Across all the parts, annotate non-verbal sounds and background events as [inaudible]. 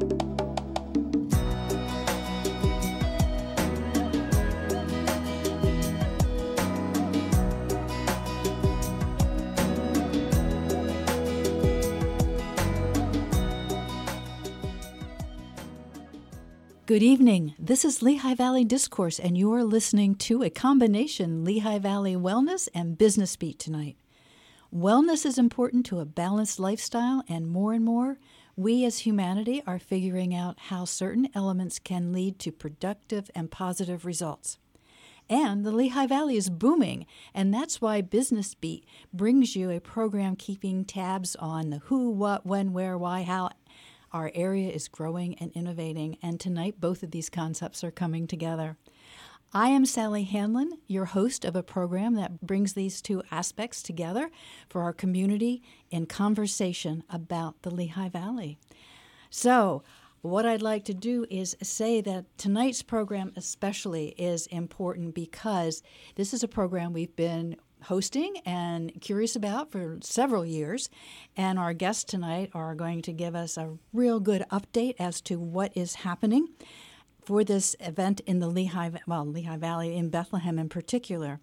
Good evening. This is Lehigh Valley Discourse, and you're listening to a combination Lehigh Valley Wellness and Business Beat tonight. Wellness is important to a balanced lifestyle, and more and more, we as humanity are figuring out how certain elements can lead to productive and positive results. And the Lehigh Valley is booming, and that's why Business Beat brings you a program keeping tabs on the who, what, when, where, why, how, our area is growing and innovating, and tonight both of these concepts are coming together. I am Sally Handlon, your host of a program that brings these two aspects together for our community in conversation about the Lehigh Valley. So, what I'd like to do is say that tonight's program, especially, is important because this is a program we've been hosting and curious about for several years. And our guests tonight are going to give us a real good update as to what is happening for this event in the Lehigh, well, Lehigh Valley in Bethlehem in particular.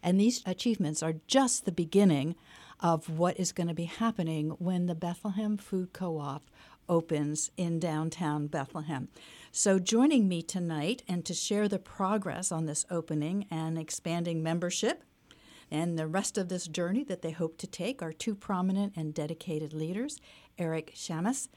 And these achievements are just the beginning of what is going to be happening when the Bethlehem Food Co op opens in downtown Bethlehem. So, joining me tonight and to share the progress on this opening and expanding membership and the rest of this journey that they hope to take are two prominent and dedicated leaders Eric Shamis,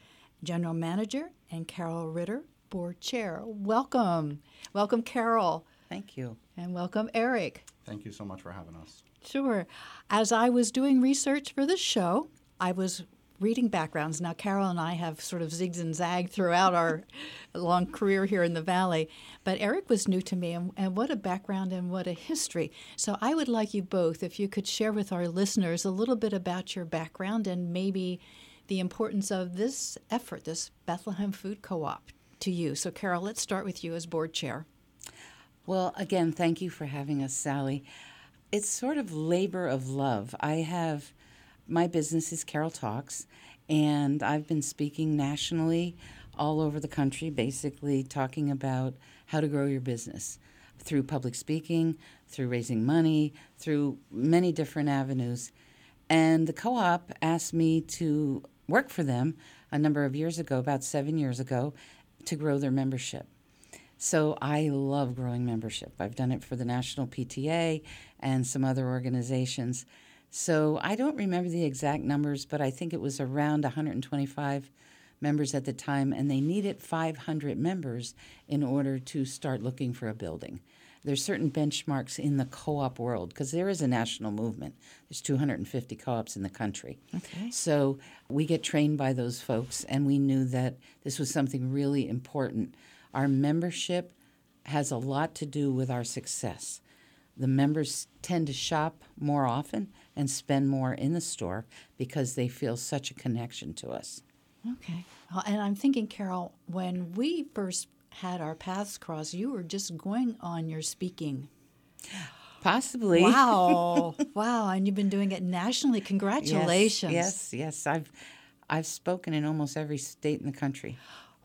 General Manager, and Carol Ritter, Board Chair. Welcome. Welcome, Carol. Thank you. And welcome, Eric. Thank you so much for having us. Sure. As I was doing research for this show, I was reading backgrounds. Now, Carol and I have sort of zigged and zagged throughout our [laughs] long career here in the Valley, but Eric was new to me, and, and, what a background and what a history. So, I would like you both, if you could share with our listeners a little bit about your background and maybe the importance of this effort, this Bethlehem Food Co op, to you. So, Carol, let's start with you as board chair. Well, again, thank you for having us, Sally. It's sort of labor of love. I have my business is Carol Talks, and I've been speaking nationally all over the country, basically talking about how to grow your business through public speaking, through raising money, through many different avenues. And the co op asked me to work for them a number of years ago, about seven years ago, to grow their membership. So I love growing membership. I've done it for the National PTA and some other organizations. So I don't remember the exact numbers, but I think it was around 125 members at the time, and they needed 500 members in order to start looking for a building. There's certain benchmarks in the co-op world because there is a national movement. There's 250 co-ops in the country. Okay. So we get trained by those folks, and we knew that this was something really important. Our membership has a lot to do with our success. The members tend to shop more often and spend more in the store because they feel such a connection to us. Okay. Well, and I'm thinking, Carol, when we first had our paths cross, you were just going on your speaking. Possibly. Wow. [laughs] wow. And you've been doing it nationally. Congratulations. Yes, yes, yes. I've I've spoken in almost every state in the country.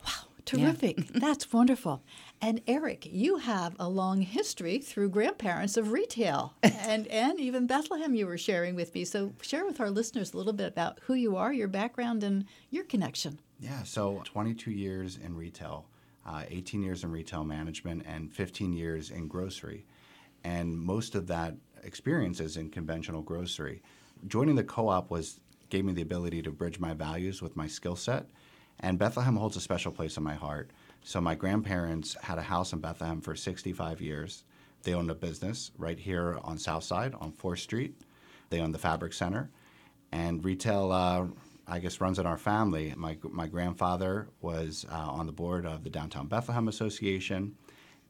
Wow. Terrific. Yeah. That's wonderful. And Eric, you have a long history through grandparents of retail [laughs] and, and even Bethlehem you were sharing with me. So share with our listeners a little bit about who you are, your background, and your connection. Yeah, so 22 years in retail, uh, 18 years in retail management, and 15 years in grocery. And most of that experience is in conventional grocery. Joining the co op was gave me the ability to bridge my values with my skill set and Bethlehem holds a special place in my heart. So my grandparents had a house in Bethlehem for 65 years. They owned a business right here on South Side on 4th Street. They owned the Fabric Center. And retail, uh, I guess, runs in our family. My, my grandfather was uh, on the board of the Downtown Bethlehem Association,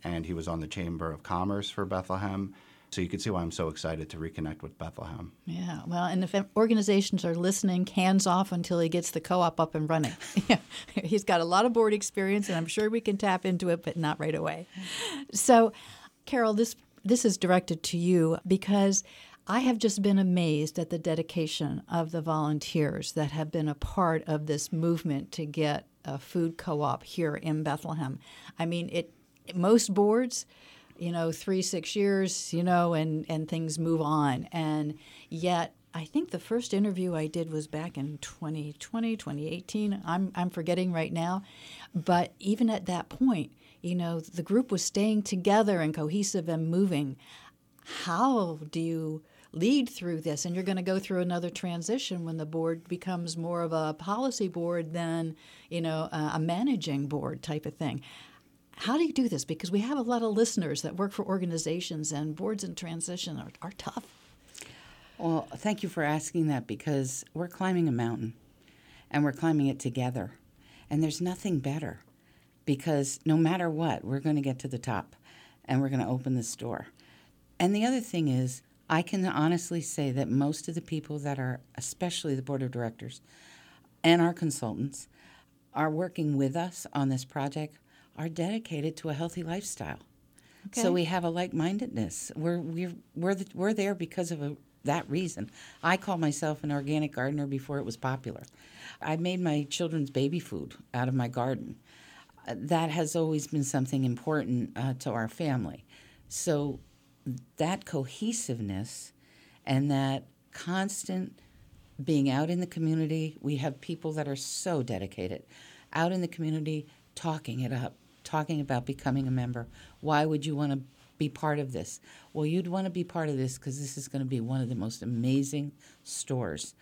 and he was on the Chamber of Commerce for Bethlehem. So you can see why I'm so excited to reconnect with Bethlehem. Yeah, well, and if organizations are listening, hands off until he gets the co-op up and running. [laughs] He's got a lot of board experience, and I'm sure we can tap into it, but not right away. So, Carol, this this is directed to you because I have just been amazed at the dedication of the volunteers that have been a part of this movement to get a food co-op here in Bethlehem. I mean, it most boards, you know, three six years, you know, and and things move on, and yet. I think the first interview I did was back in 2020, 2018. I'm, I'm forgetting right now. But even at that point, you know, the group was staying together and cohesive and moving. How do you lead through this and you're going to go through another transition when the board becomes more of a policy board than you know a managing board type of thing. How do you do this? Because we have a lot of listeners that work for organizations and boards in transition are, are tough. Well thank you for asking that because we're climbing a mountain and we're climbing it together. And there's nothing better because no matter what we're going to get to the top and we're going to open this door. and the other thing is I can honestly say that most of the people that are, especially the board of directors and our consultants, are working with us on this project are dedicated to a healthy lifestyle. Okay. So we have a like-mindedness. We're we're we're, the, we're there because of a, that reason. I call myself an organic gardener before it was popular. I made my children's baby food out of my garden. Uh, that has always been something important uh, to our family. So that cohesiveness and that constant being out in the community, we have people that are so dedicated out in the community talking it up, talking about becoming a member. Why would you want to be part of this? Well, you'd want to be part of this because this is going to be one of the most amazing stores,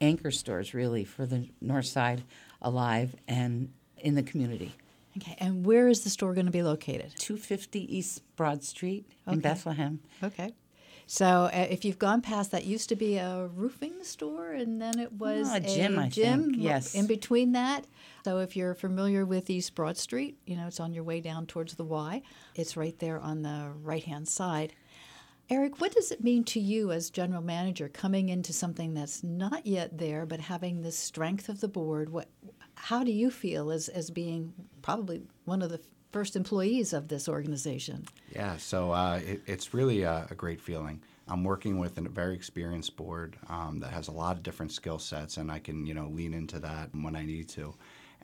anchor stores, really, for the North Side alive and in the community. Okay, and where is the store going to be located? 250 East Broad Street in. Bethlehem. Okay. So uh, if you've gone past that, used to be a roofing store, and then it was oh, a gym. A gym. Yes. In between that, so if you're familiar with East Broad Street, you know it's on your way down towards the Y. It's right there on the right hand side. Eric, what does it mean to you as general manager coming into something that's not yet there, but having the strength of the board? What, how do you feel as, as being probably one of the first employees of this organization? Yeah, so uh, it, it's really a, a, great feeling. I'm working with a very experienced board um, that has a lot of different skill sets, and I can you know lean into that when I need to.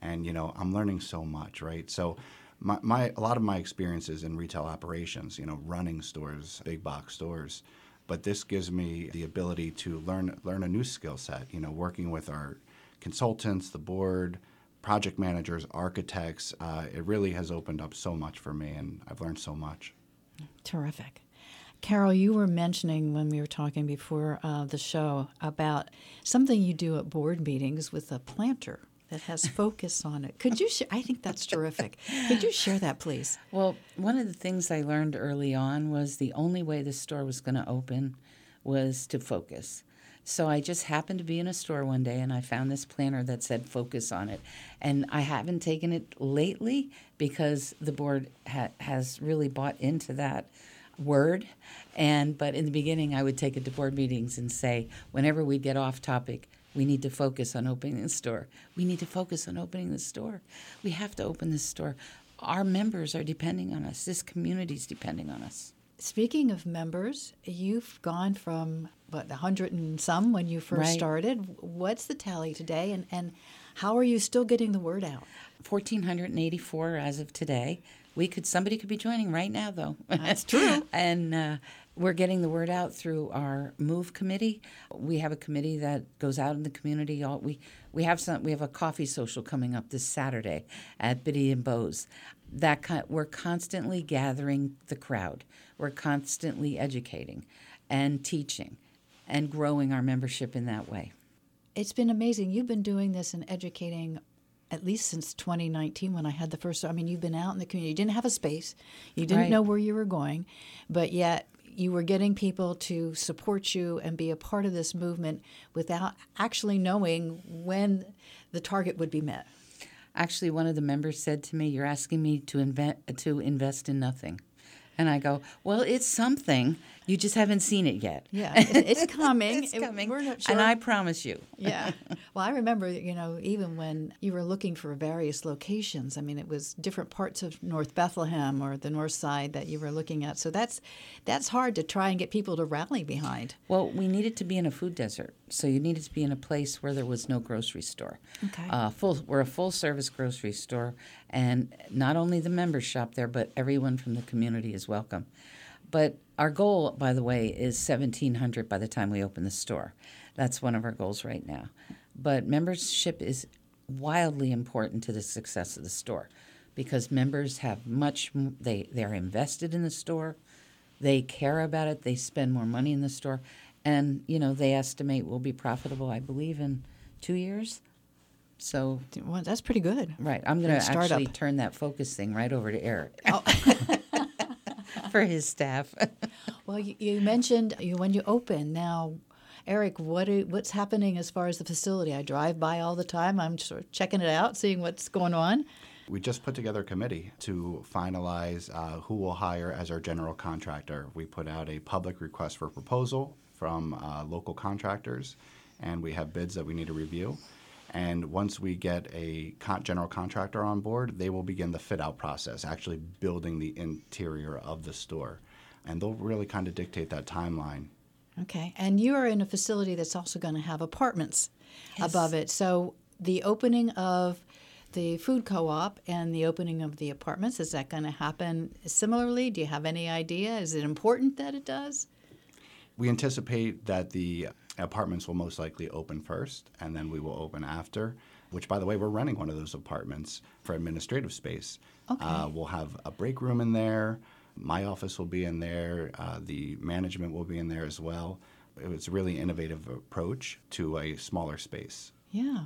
And you know, I'm learning so much, right? So my, my a lot of my experiences in retail operations, you know, running stores, big box stores, but this gives me the ability to learn learn a new skill set. You know, working with our consultants, the board, project managers, architects. Uh, it really has opened up so much for me, and I've learned so much. Terrific. Carol, you were mentioning when we were talking before uh, the show about something you do at board meetings with a planter that has [laughs] focus on it. Could you share? I think that's terrific. Could you share that, please? Well, one of the things I learned early on was the only way the store was going to open was to focus. So I just happened to be in a store one day and I found this planner that said focus on it. And I haven't taken it lately because the board ha- has really bought into that word. And but in the beginning I would take it to board meetings and say whenever we get off topic, we need to focus on opening the store. We need to focus on opening the store. We have to open this store. Our members are depending on us. This community is depending on us. Speaking of members, you've gone from what a hundred and some when you first right. started. What's the tally today, and and how are you still getting the word out? Fourteen hundred and eighty-four as of today. We could somebody could be joining right now, though. That's true. [laughs] and uh, we're getting the word out through our Move committee. We have a committee that goes out in the community. All, we we have some. We have a coffee social coming up this Saturday at Biddy and Bose. That we're constantly gathering the crowd. We're constantly educating and teaching and growing our membership in that way. It's been amazing. You've been doing this and educating at least since 2019 when I had the first. I mean, you've been out in the community. You didn't have a space. You didn't right. know where you were going, but yet you were getting people to support you and be a part of this movement without actually knowing when the target would be met. Actually, one of the members said to me, "You're asking me to invent to invest in nothing." And I go, well, it's something. You just haven't seen it yet. Yeah, [laughs] it's, coming. it's It- coming. we're not sure. And I promise you. yeah. [laughs] Well, I remember, you know, even when you were looking for various locations, I mean, it was different parts of North Bethlehem or the north side that you were looking at. So that's that's hard to try and get people to rally behind. Well, we needed to be in a food desert, so you needed to be in a place where there was no grocery store. Okay. Uh, full, we're a full service grocery store, and not only the members shop there, but everyone from the community is welcome. But our goal, by the way, is 1,700 by the time we open the store. That's one of our goals right now. But membership is wildly important to the success of the store because members have much, they, they're invested in the store, they care about it, they spend more money in the store, and, you know, they estimate we'll be profitable, I believe, in two years. So, Well, that's pretty good. right, I'm going to actually turn that focus thing right over to Eric Oh. [laughs] [laughs] for his staff. [laughs] Well, you, you mentioned you when you open now. Eric, what are, what's happening as far as the facility? I drive by all the time. I'm sort of checking it out, seeing what's going on. We just put together a committee to finalize uh, who we'll hire as our general contractor. We put out a public request for proposal from uh, local contractors, and we have bids that we need to review. And once we get a con- general contractor on board, they will begin the fit out process, actually building the interior of the store. And they'll really kind of dictate that timeline. Okay, and you are in a facility that's also going to have apartments above it. So the opening of the food co-op and the opening of the apartments is that going to happen similarly? Do you have any idea? Is it important that it does? We anticipate that the apartments will most likely open first, and then we will open after. Which, by the way, we're renting one of those apartments for administrative space. Okay. Uh, we'll have a break room in there. My office will be in there. Uh, the management will be in there as well. It's a really innovative approach to a smaller space. Yeah,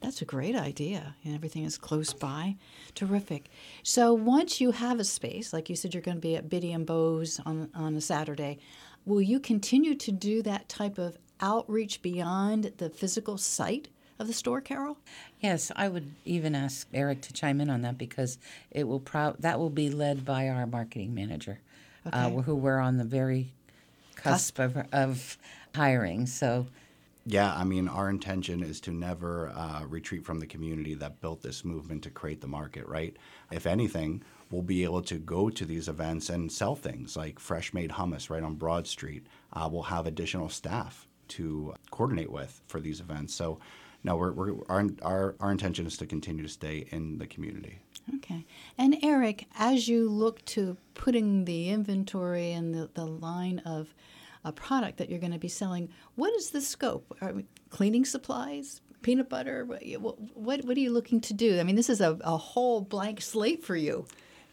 that's a great idea. And everything is close by. Terrific. So once you have a space, like you said, you're going to be at Biddy and Bowes on, on a Saturday, will you continue to do that type of outreach beyond the physical site of the store, Carol? Yes, I would even ask Eric to chime in on that because it will pro- that will be led by our marketing manager, uh, who we're on the very cusp, Of, of hiring. So, Yeah, I mean, our intention is to never uh, retreat from the community that built this movement to create the market, right? If anything, we'll be able to go to these events and sell things like fresh made hummus right on Broad Street. Uh, we'll have additional staff to coordinate with for these events. So, no, we're, we're, our, our, our intention is to continue to stay in the community. Okay. And Eric, as you look to putting the inventory and the, the line of a product that you're going to be selling, what is the scope? Are we cleaning supplies, peanut butter? What, what, what are you looking to do? I mean, this is a, a whole blank slate for you.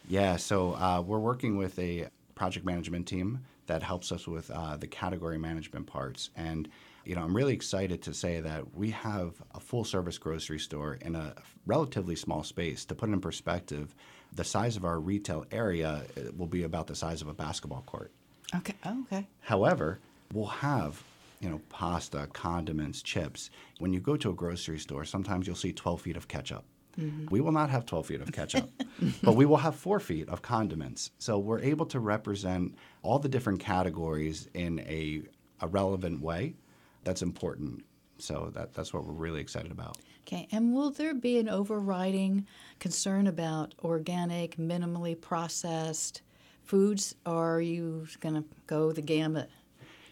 Yeah, so uh, we're working with a project management team that helps us with uh, the category management parts. And, you know, I'm really excited to say that we have a full service grocery store in a relatively small space. To put it in perspective, the size of our retail area uh, will be about the size of a basketball court. Okay. Oh, okay. However, we'll have you know pasta, condiments, chips. When you go to a grocery store, sometimes you'll see 12 feet of ketchup. Mm-hmm. We will not have 12 feet of ketchup, [laughs] but we will have four feet of condiments. So we're able to represent all the different categories in a, a relevant way. That's important. So that, that's what we're really excited about. Okay. And will there be an overriding concern about organic, minimally processed foods, or are you going to go the gamut?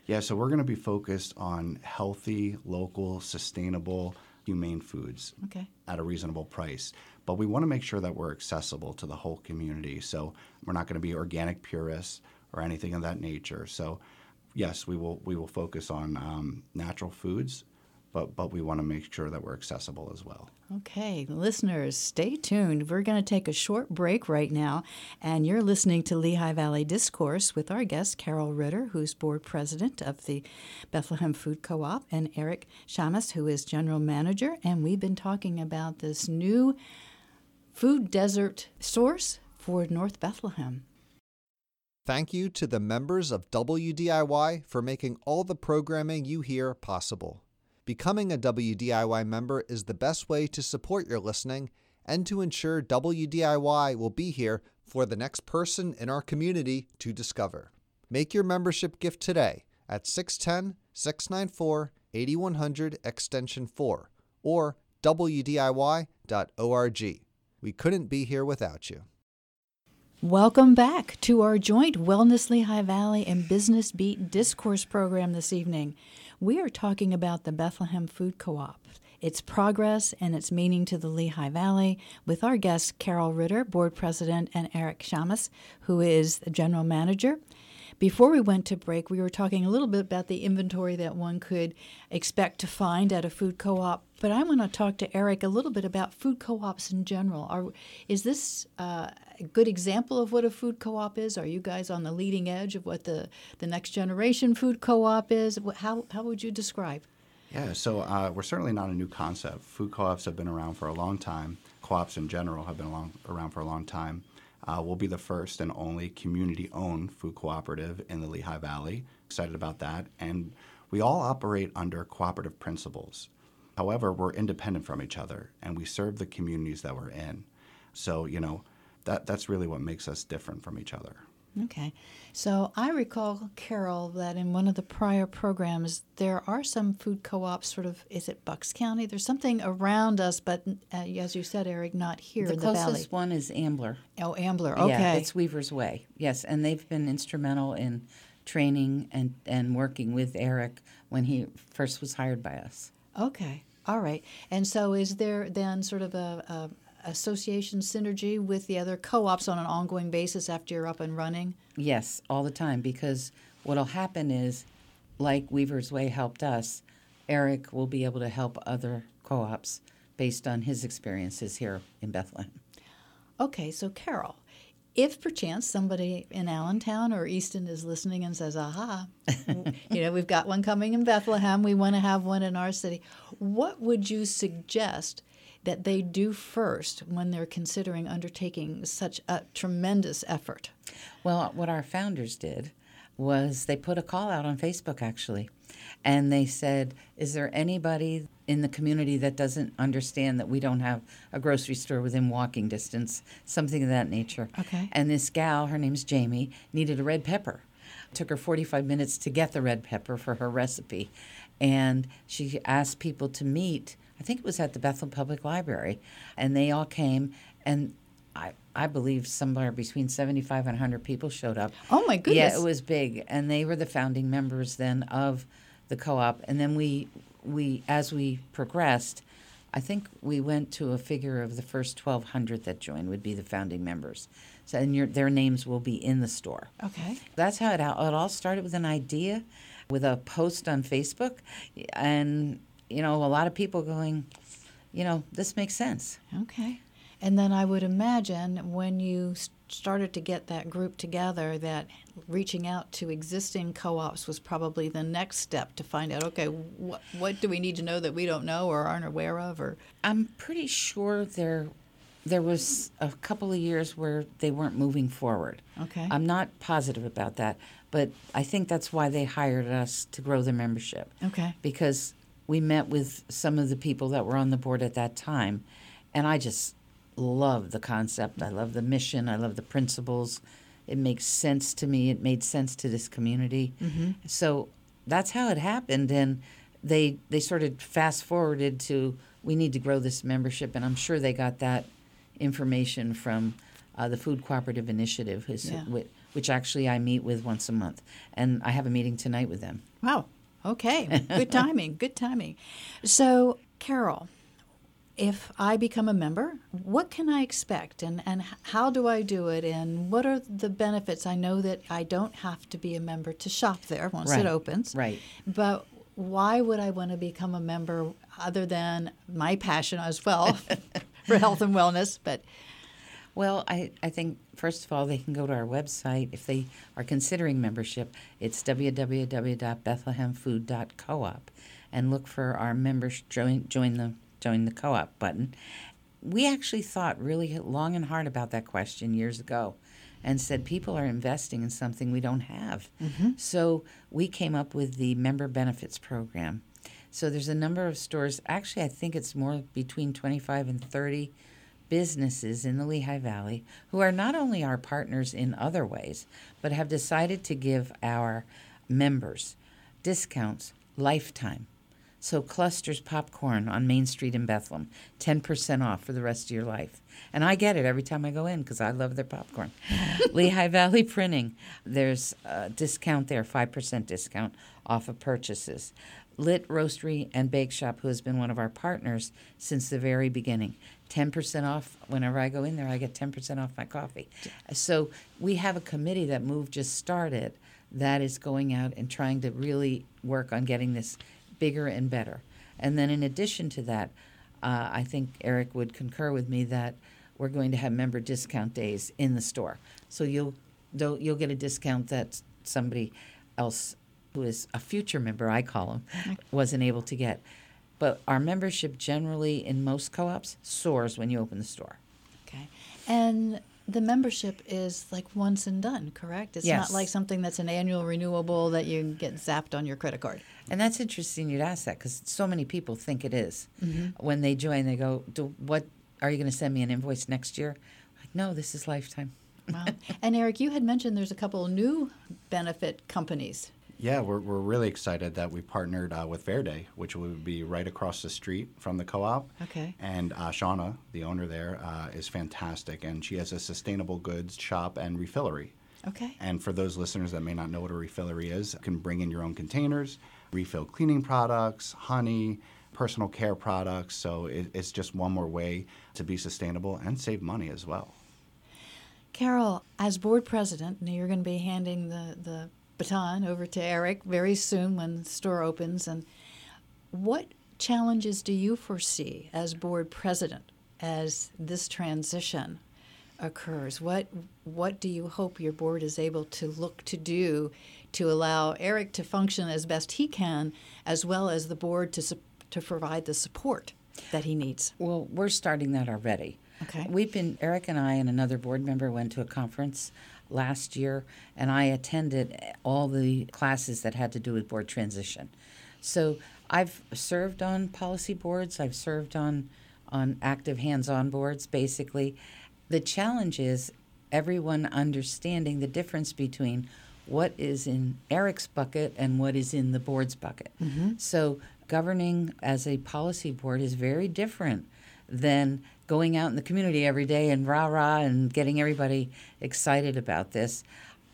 Yeah, so we're going to be focused on healthy, local, sustainable, humane foods. Okay. at a reasonable price. But we want to make sure that we're accessible to the whole community. So we're not going to be organic purists or anything of that nature. So yes, we will we will focus on um, natural foods, but but we want to make sure that we're accessible as well. Okay, listeners, stay tuned. We're going to take a short break right now, and you're listening to Lehigh Valley Discourse with our guest, Carol Ritter, who's board president of the Bethlehem Food Co op, and Eric Shamis, who is general manager. And we've been talking about this new food desert source for North Bethlehem. Thank you to the members of WDIY for making all the programming you hear possible. Becoming a WDIY member is the best way to support your listening and to ensure WDIY will be here for the next person in our community to discover. Make your membership gift today at 610 694 8100 Extension 4 or WDIY.org. We couldn't be here without you. Welcome back to our joint Wellness Lehigh Valley and Business Beat discourse program this evening. We are talking about the Bethlehem Food Co op, its progress and its meaning to the Lehigh Valley, with our guests Carol Ritter, Board President, and Eric Shamis, who is the General Manager. Before we went to break, we were talking a little bit about the inventory that one could expect to find at a food co op. But I want to talk to Eric a little bit about food co ops in general. Are, is this uh, a good example of what a food co op is? Are you guys on the leading edge of what the, the next generation food co op is? How, how would you describe? Yeah, so uh, we're certainly not a new concept. Food co ops have been around for a long time. Co ops in general have been along, around for a long time. Uh, we'll be the first and only community owned food cooperative in the Lehigh Valley. Excited about that. And we all operate under cooperative principles. However, we're independent from each other and we serve the communities that we're in. So, you know, that, that's really what makes us different from each other. Okay. So I recall, Carol, that in one of the prior programs, there are some food co ops, sort of, is it Bucks County? There's something around us, but uh, as you said, Eric, not here the in the closest one is Ambler. Oh, Ambler. Okay. Yeah, it's Weaver's Way. Yes, and they've been instrumental in training and, and working with Eric when he first was hired by us. Okay. All right. And so is there then sort of a, a association synergy with the other co-ops on an ongoing basis after you're up and running? Yes, all the time because what'll happen is like Weaver's Way helped us, Eric will be able to help other co-ops based on his experiences here in Bethlehem. Okay, so Carol, if perchance somebody in Allentown or Easton is listening and says, aha, you know, we've got one coming in Bethlehem, we want to have one in our city, what would you suggest that they do first when they're considering undertaking such a tremendous effort? Well, what our founders did was they put a call out on Facebook actually. And they said, Is there anybody in the community that doesn't understand that we don't have a grocery store within walking distance? Something of that nature. Okay. And this gal, her name's Jamie, needed a red pepper. It took her 45 minutes to get the red pepper for her recipe. And she asked people to meet, I think it was at the Bethel Public Library. And they all came, and I, I believe somewhere between 75 and 100 people showed up. Oh, my goodness. Yeah, it was big, and they were the founding members then of the co-op. And then we, we as we progressed, I think we went to a figure of the first 1,200 that joined would be the founding members. So, and your, their names will be in the store. Okay. That's how it, all- it all started with an idea, with a post on Facebook, and you know a lot of people going, you know, this makes sense. Okay. And then I would imagine when you started to get that group together, that reaching out to existing co ops was probably the next step to find out okay, what, what do we need to know that we don't know or aren't aware of? Or I'm pretty sure there there was a couple of years where they weren't moving forward. Okay. I'm not positive about that, but I think that's why they hired us to grow the membership. Okay. Because we met with some of the people that were on the board at that time, and I just love the concept. I love the mission. I love the principles. It makes sense to me. It made sense to this community. So that's how it happened, and they they sort of fast forwarded to we need to grow this membership, and I'm sure they got that information from uh, the Food Cooperative Initiative, Yeah. which actually I meet with once a month, and I have a meeting tonight with them. Wow. Okay. Good [laughs] timing. Good timing. So, Carol, if I become a member, what can I expect and, and how do I do it and what are the benefits? I know that I don't have to be a member to shop there once Right. it opens. Right. But why would I want to become a member other than my passion as well [laughs] for health and wellness? But Well, I, I think, first of all, they can go to our website. If they are considering membership, it's www.bethlehemfood.coop and look for our members join, join, the, join the co op button. We actually thought really long and hard about that question years ago and said people are investing in something we don't have. Mm-hmm. So we came up with the member benefits program. So there's a number of stores, actually, I think it's more between 25 and 30 businesses in the Lehigh Valley who are not only our partners in other ways, but have decided to give our members discounts lifetime. So, Clusters Popcorn on Main Street in Bethlehem, 10% off for the rest of your life. And I get it every time I go in because I love their popcorn. [laughs] Lehigh Valley Printing, there's a discount there, 5% discount off of purchases. Lit Roastery and Bake Shop, who has been one of our partners since the very beginning. 10% off whenever I go in there, I get 10% off my coffee. So we have a committee that Move just started that is going out and trying to really work on getting this bigger and better. And then in addition to that, uh, I think Eric would concur with me that we're going to have member discount days in the store. So you'll you'll get a discount that somebody else who is a future member, I call them, wasn't able to get. But our membership generally in most co-ops soars when you open the store. Okay. And the membership is like once and done, correct? It's Yes. not like something that's an annual renewable that you get zapped on your credit card. And that's interesting you'd ask that because so many people think it is. Mm-hmm. When they join, they go, Do, "What are you going to send me an invoice next year?" Like, no, this is lifetime. Wow. and Eric, you had mentioned there's a couple of new benefit companies. Yeah, we're, we're really excited that we partnered uh, with Verde, which would be right across the street from the co-op. Okay. And uh, Shauna, the owner there, uh, is fantastic, and she has a sustainable goods shop and refillery. Okay. And for those listeners that may not know what a refillery is, you can bring in your own containers, refill cleaning products, honey, personal care products. So it, it's just one more way to be sustainable and save money as well. Carol, as board president, now you're going to be handing the, the baton over to Eric very soon when the store opens. And what challenges do you foresee as board president as this transition occurs? What what do you hope your board is able to look to do to allow Eric to function as best he can, as well as the board to to provide the support that he needs? Well, we're starting that already. Okay. We've been Eric and I and another board member went to a conference last year, and I attended all the classes that had to do with board transition. So I've served on policy boards. I've served on on active hands-on boards. Basically, the challenge is everyone understanding the difference between what is in Eric's bucket and what is in the board's bucket. Mm-hmm. So governing as a policy board is very different than going out in the community every day and rah rah and getting everybody excited about this.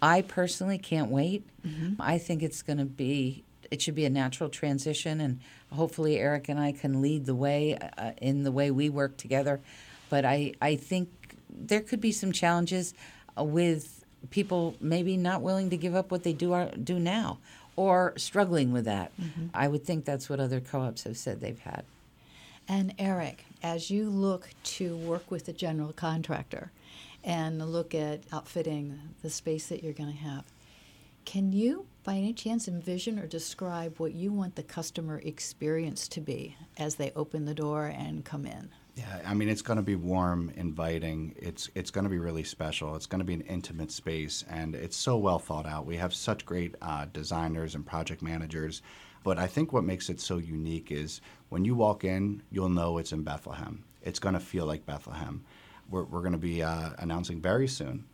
I personally can't wait. I think it's going to be it should be a natural transition, and hopefully Eric and I can lead the way uh, in the way we work together. But I I think there could be some challenges uh, with people maybe not willing to give up what they do are, do now or struggling with that. I would think that's what other co-ops have said they've had. And Eric, as you look to work with the general contractor and look at outfitting the space that you're going to have, can you, by any chance, envision or describe what you want the customer experience to be as they open the door and come in? Yeah, I mean it's going to be warm, inviting. It's it's going to be really special. It's going to be an intimate space, and it's so well thought out. We have such great uh, designers and project managers, but I think what makes it so unique is when you walk in, you'll know it's in Bethlehem. It's going to feel like Bethlehem. We're, we're going to be uh, announcing very soon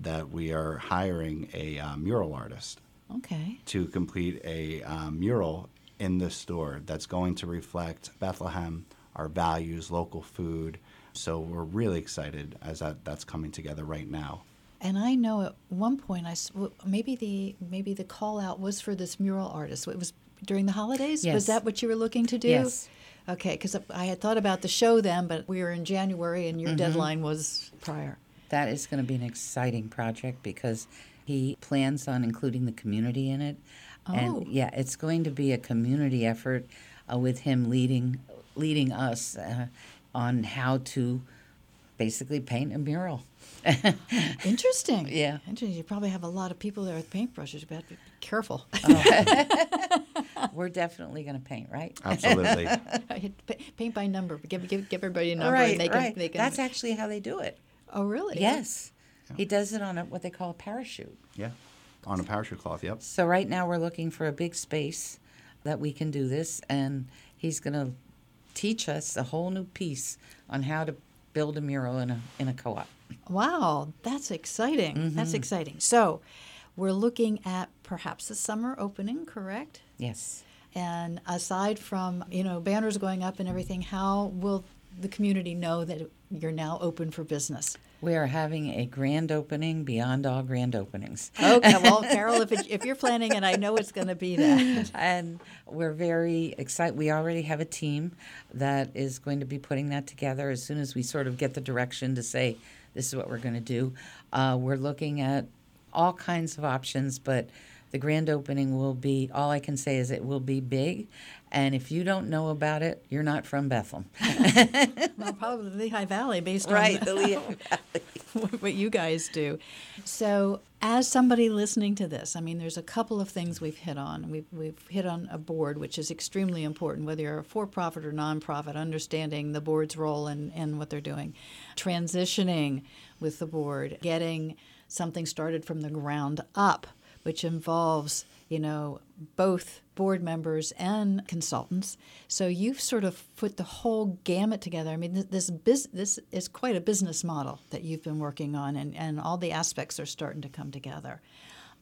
that we are hiring a uh, mural artist Okay. to complete a um, mural in the store that's going to reflect Bethlehem, our values, local food. So we're really excited as that, that's coming together right now. And I know at one point, I maybe the maybe the call out was for this mural artist. It was during the holidays. Yes. Was that what you were looking to do? Yes. Okay, because I had thought about the show then, but we were in January, and your Mm-hmm. deadline was prior. That is going to be an exciting project because he plans on including the community in it. Oh. And yeah, it's going to be a community effort uh, with him leading leading us uh, on how to basically paint a mural. [laughs] Interesting. Yeah. Interesting. You probably have a lot of people there with paintbrushes. You better be careful. [laughs] We're definitely going to paint, right? [laughs] Absolutely. Paint by number. Give, give, give everybody a number, right, and they can. right. They can That's actually how they do it. oh, really? Yes. He does it on a, what they call a parachute. yeah. On a parachute cloth, yep. So right now we're looking for a big space that we can do this, and he's going to teach us a whole new piece on how to build a mural in a in a co-op. Wow, that's exciting. Mm-hmm. That's exciting. So, we're looking at perhaps a summer opening, correct? Yes. And aside from, you know, banners going up and everything, how will the community know that you're now open for business? We are having a grand opening beyond all grand openings. Okay, [laughs] well, Carol, if, it, if you're planning it, I know it's going to be that. and we're very excited. We already have a team that is going to be putting that together as soon as we sort of get the direction to say this is what we're going to do. Uh, we're looking at all kinds of options, but the grand opening will be all I can say is it will be big. And if you don't know about it, you're not from Bethlehem. [laughs] Well, probably the Lehigh Valley, based right, on the Lehigh [laughs] Valley. what you guys do. So, as somebody listening to this, I mean, there's a couple of things we've hit on. We've, we've hit on a board, which is extremely important, whether you're a for profit or nonprofit, understanding the board's role and, and what they're doing, transitioning with the board, getting something started from the ground up, which involves, you know, both board members and consultants. So you've sort of put the whole gamut together. I mean, th- this this is quite a business model that you've been working on, and, and all the aspects are starting to come together.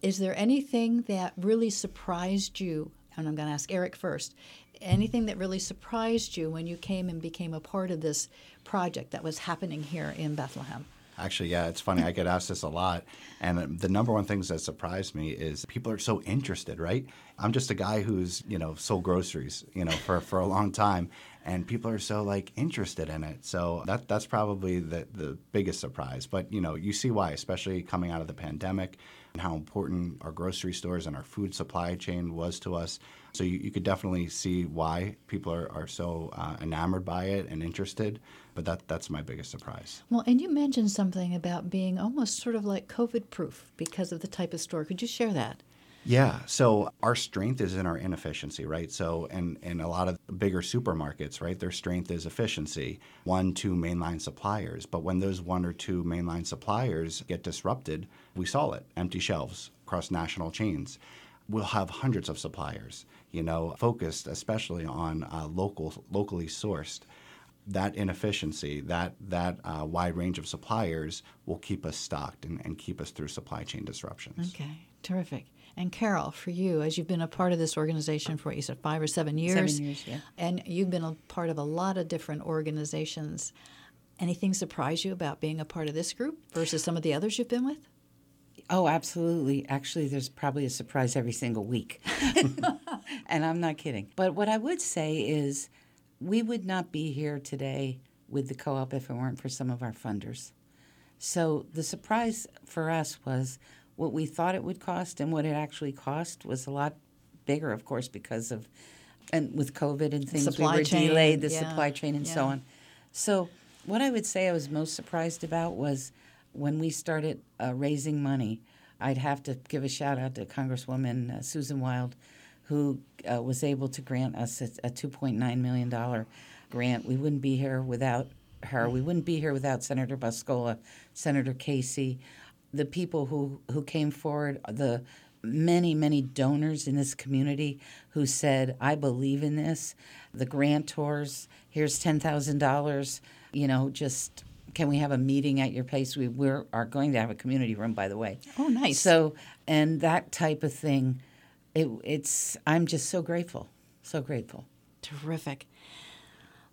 Is there anything that really surprised you? And I'm going to ask Eric first. Anything that really surprised you when you came and became a part of this project that was happening here in Bethlehem? Actually, yeah, it's funny. I get asked this a lot. And the number one things that surprised me is people are so interested, right? I'm just a guy who's, you know, sold groceries, you know, for, for a long time. And people are so like interested in it. So that that's probably the, the biggest surprise. But, you know, you see why, especially coming out of the pandemic and how important our grocery stores and our food supply chain was to us. So you, you could definitely see why people are, are so uh, enamored by it and interested. But that that's my biggest surprise. Well, and you mentioned something about being almost sort of like COVID proof because of the type of store. Could you share that? Yeah. So our strength is in our inefficiency, right? So, and, and a lot of bigger supermarkets, right, their strength is efficiency, one, two mainline suppliers. But when those one or two mainline suppliers get disrupted, we saw it empty shelves across national chains. We'll have hundreds of suppliers, you know, focused especially on uh, local, locally sourced that inefficiency, that that uh, wide range of suppliers will keep us stocked and, and keep us through supply chain disruptions. Okay, terrific. And Carol, for you, as you've been a part of this organization for what you said five or seven years, Seven years, yeah. and you've been a part of a lot of different organizations. Anything surprise you about being a part of this group versus some of the others you've been with? Oh, absolutely. Actually, there's probably a surprise every single week. [laughs] and I'm not kidding. But what I would say is we would not be here today with the co op if it weren't for some of our funders. So the surprise for us was what we thought it would cost and what it actually cost was a lot bigger, of course, because of, and with COVID and things, Supply we were chain, delayed, the yeah, supply chain and so on. So, what I would say I was most surprised about was when we started uh, raising money. I'd have to give a shout out to Congresswoman uh, Susan Wild, who uh, was able to grant us a, a $2.9 million grant. We wouldn't be here without her. We wouldn't be here without Senator Boscola, Senator Casey, the people who, who came forward, the many, many donors in this community who said, I believe in this. The grantors, here's $10,000, you know, just can we have a meeting at your place? We we're, are going to have a community room, by the way. Oh, nice. So, and that type of thing, it, it's, I'm just so grateful, so grateful. Terrific.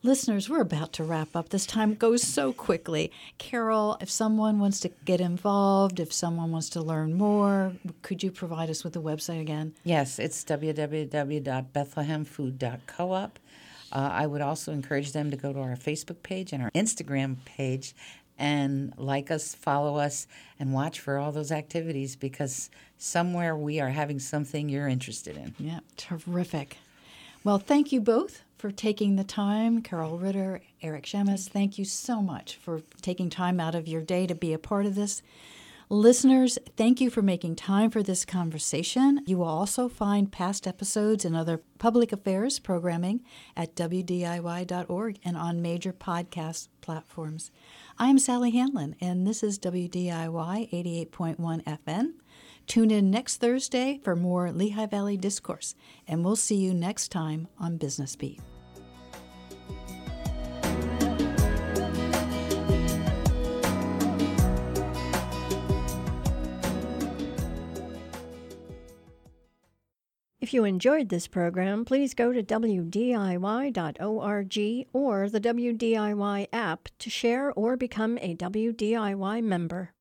Listeners, we're about to wrap up. This time goes so quickly. Carol, if someone wants to get involved, if someone wants to learn more, could you provide us with the website again? Yes, it's www.bethlehemfood.coop. Uh, I would also encourage them to go to our Facebook page and our Instagram page and like us, follow us, and watch for all those activities because somewhere we are having something you're interested in. Yeah, terrific. Well, thank you both for taking the time. Carol Ritter, Eric Shamis, thank you so much for taking time out of your day to be a part of this. Listeners, thank you for making time for this conversation. You will also find past episodes and other public affairs programming at WDIY.org and on major podcast platforms. I'm Sally Handlon, and this is WDIY 88.1 FM. Tune in next Thursday for more Lehigh Valley Discourse, and we'll see you next time on Business Beat. If you enjoyed this program, please go to WDIY.org or the WDIY app to share or become a WDIY member.